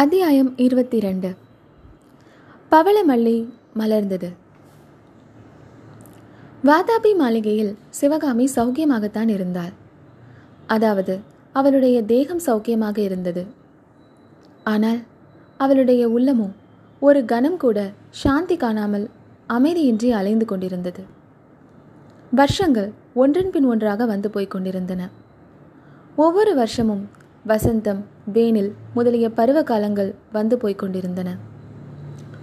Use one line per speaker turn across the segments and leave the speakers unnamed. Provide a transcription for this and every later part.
அத்தியாயம் இருபத்தி ரெண்டு பவளமல்லி மலர்ந்தது. வாதாபி மாளிகையில் சிவகாமி சௌக்கியமாகத்தான் இருந்தாள். அதாவது அவளுடைய தேகம் சௌக்கியமாக இருந்தது. ஆனால் அவளுடைய உள்ளமோ ஒரு கணம் கூட சாந்தி காணாமல் அமைதியின்றி அலைந்து கொண்டிருந்தது. வருஷங்கள் ஒன்றன் பின் ஒன்றாக வந்து போய்க் கொண்டிருந்தன. ஒவ்வொரு வருஷமும் வசந்தம் வேனில் முதலிய பருவ காலங்கள் வந்து போய்க் கொண்டிருந்தன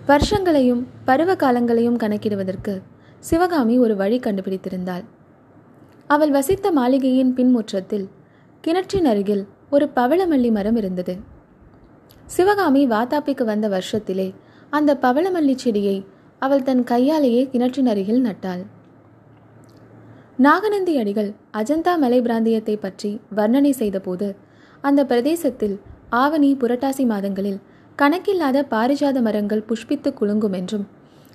வருஷங்களையும் பருவ காலங்களையும் கணக்கிடுவதற்கு சிவகாமி ஒரு வழி கண்டுபிடித்திருந்தாள். அவள் வசித்த மாளிகையின் பின்முற்றத்தில் கிணற்றின் அருகில் ஒரு பவளமல்லி மரம் இருந்தது. சிவகாமி வாத்தாப்பிக்கு வந்த வருஷத்திலே அந்த பவளமல்லி செடியை அவள் தன் கையாலேயே கிணற்றின் அருகில் நட்டாள். நாகநந்தி அடிகள் அஜந்தா மலை பிராந்தியத்தை பற்றி வர்ணனை செய்தபோது அந்த பிரதேசத்தில் ஆவணி புரட்டாசி மாதங்களில் கணக்கில்லாத பாரிஜாத மரங்கள் புஷ்பித்து குலுங்கும் என்றும்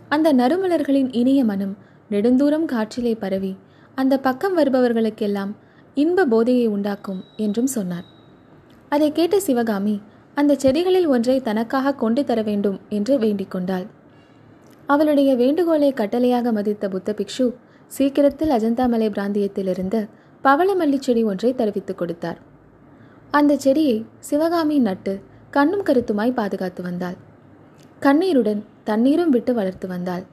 அந்த நறுமலர்களின் இனிய மனம் நெடுந்தூரம் காற்றிலே பரவி அந்த பக்கம் வருபவர்களுக்கெல்லாம் இன்ப போதையை உண்டாக்கும் என்றும் சொன்னார். அதை கேட்ட சிவகாமி அந்த செடிகளில் ஒன்றை தனக்காக கொண்டு தர வேண்டும் என்று வேண்டிக் கொண்டாள். அவளுடைய வேண்டுகோளை கட்டளையாக மதித்த புத்த பிக்ஷு சீக்கிரத்தில் அஜந்தாமலை பிராந்தியத்திலிருந்து பவளமல்லி செடி ஒன்றை தெரிவித்துக் கொடுத்தார். அந்த செடியை சிவகாமி நட்டு கண்ணும் கருத்துமாய் பாதுகாத்து வந்தாள். கண்ணீருடன் தண்ணீரும் விட்டு வளர்த்து வந்தாள்.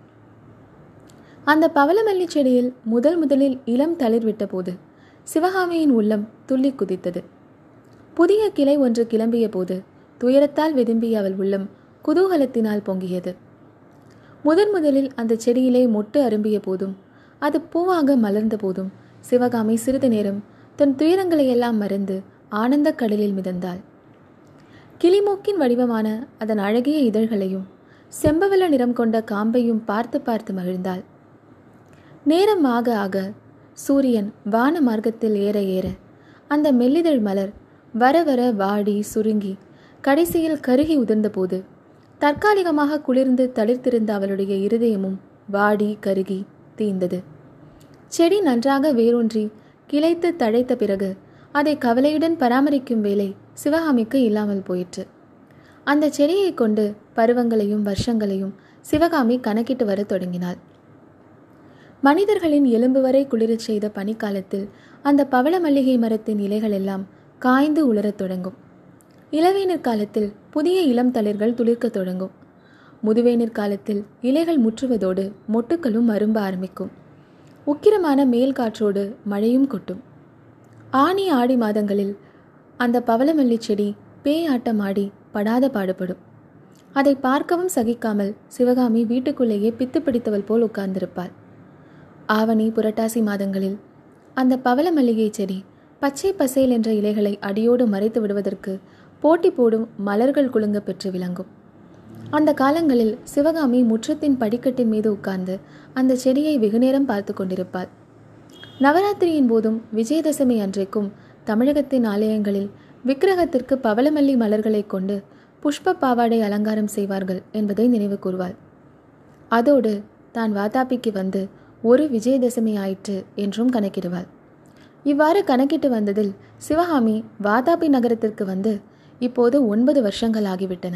அந்த பவளமல்லி செடியில் முதல் முதலில் இளம் தளிர் விட்டபோது சிவகாமியின் உள்ளம் துள்ளி குதித்தது. புதிய கிளை ஒன்று கிளம்பிய போது துயரத்தால் வெதும்பிய அவள் உள்ளம் குதூகலத்தினால் பொங்கியது. முதன் முதலில் அந்த செடியிலே மொட்டு அரும்பிய போதும் அது பூவாக மலர்ந்த போதும் சிவகாமி சிறிது நேரம் தன் துயரங்களையெல்லாம் மறந்து ஆனந்த கடலில் மிதந்தாள். கிளிமூக்கின் வடிவமான அதன் அழகிய இதழ்களையும் செம்பவல நிறம் கொண்ட காம்பையும் பார்த்து பார்த்து மகிழ்ந்தாள். நேரம் ஆக ஆக சூரியன் வான மார்க்கத்தில் ஏற ஏற அந்த மெல்லிதழ் மலர் வர வர வாடி சுருங்கி கடைசியில் கருகி உதிர்ந்தபோது தற்காலிகமாக குளிர்ந்து தளிர்த்திருந்த அவளுடைய இருதயமும் வாடி கருகி தீந்தது. செடி நன்றாக வேரூன்றி கிளைத்து தழைத்த பிறகு அதை கவலையுடன் பராமரிக்கும் வேலை சிவகாமிக்கு இல்லாமல் போயிற்று. அந்த செடியை கொண்டு பருவங்களையும் வருஷங்களையும் சிவகாமி கணக்கிட்டு வர தொடங்கினாள். மனிதர்களின் எலும்பு வரை குளிரச் செய்த பனிக்காலத்தில் அந்த பவள மல்லிகை மரத்தின் இலைகள் எல்லாம் காய்ந்து உலரத் தொடங்கும். இளவேநீர் காலத்தில் புதிய இளம் தளிர்கள் துளிர்க்கத் தொடங்கும். முதுவேநீர் காலத்தில் இலைகள் முற்றுவதோடு மொட்டுக்களும் அரும்ப ஆரம்பிக்கும். உக்கிரமான மேல் காற்றோடு மழையும் கொட்டும். ஆனி ஆடி மாதங்களில் அந்த பவளமல்லி செடி பேய் ஆட்டம் ஆடி படாத பாடுபடும். அதை பார்க்கவும் சகிக்காமல் சிவகாமி வீட்டுக்குள்ளேயே பித்து பிடித்தவள் போல் உட்கார்ந்திருப்பாள். ஆவணி புரட்டாசி மாதங்களில் அந்த பவள மல்லிகை செடி பச்சை பசேல் என்ற இலைகளை அடியோடு மறைத்து விடுவதற்கு போட்டி போடும் மலர்கள் குலுங்க பெற்று விளங்கும். அந்த காலங்களில் சிவகாமி முற்றத்தின் படிக்கட்டின் மீது உட்கார்ந்து அந்த செடியை வெகுநேரம் பார்த்து கொண்டிருப்பாள். நவராத்திரியின் போதும் விஜயதசமி அன்றைக்கும் தமிழகத்தின் ஆலயங்களில் விக்கிரகத்திற்கு பவளமல்லி மலர்களை கொண்டு புஷ்ப பாவாடை அலங்காரம் செய்வார்கள் என்பதை நினைவு கூறுவாள் அதோடு தான் வாதாபிக்கு வந்து ஒரு விஜயதசமி ஆயிற்று என்றும் கணக்கிடுவாள். இவ்வாறு கணக்கிட்டு வந்ததில் சிவகாமி வாதாபி நகரத்திற்கு வந்து இப்போது ஒன்பது வருஷங்கள் ஆகிவிட்டன.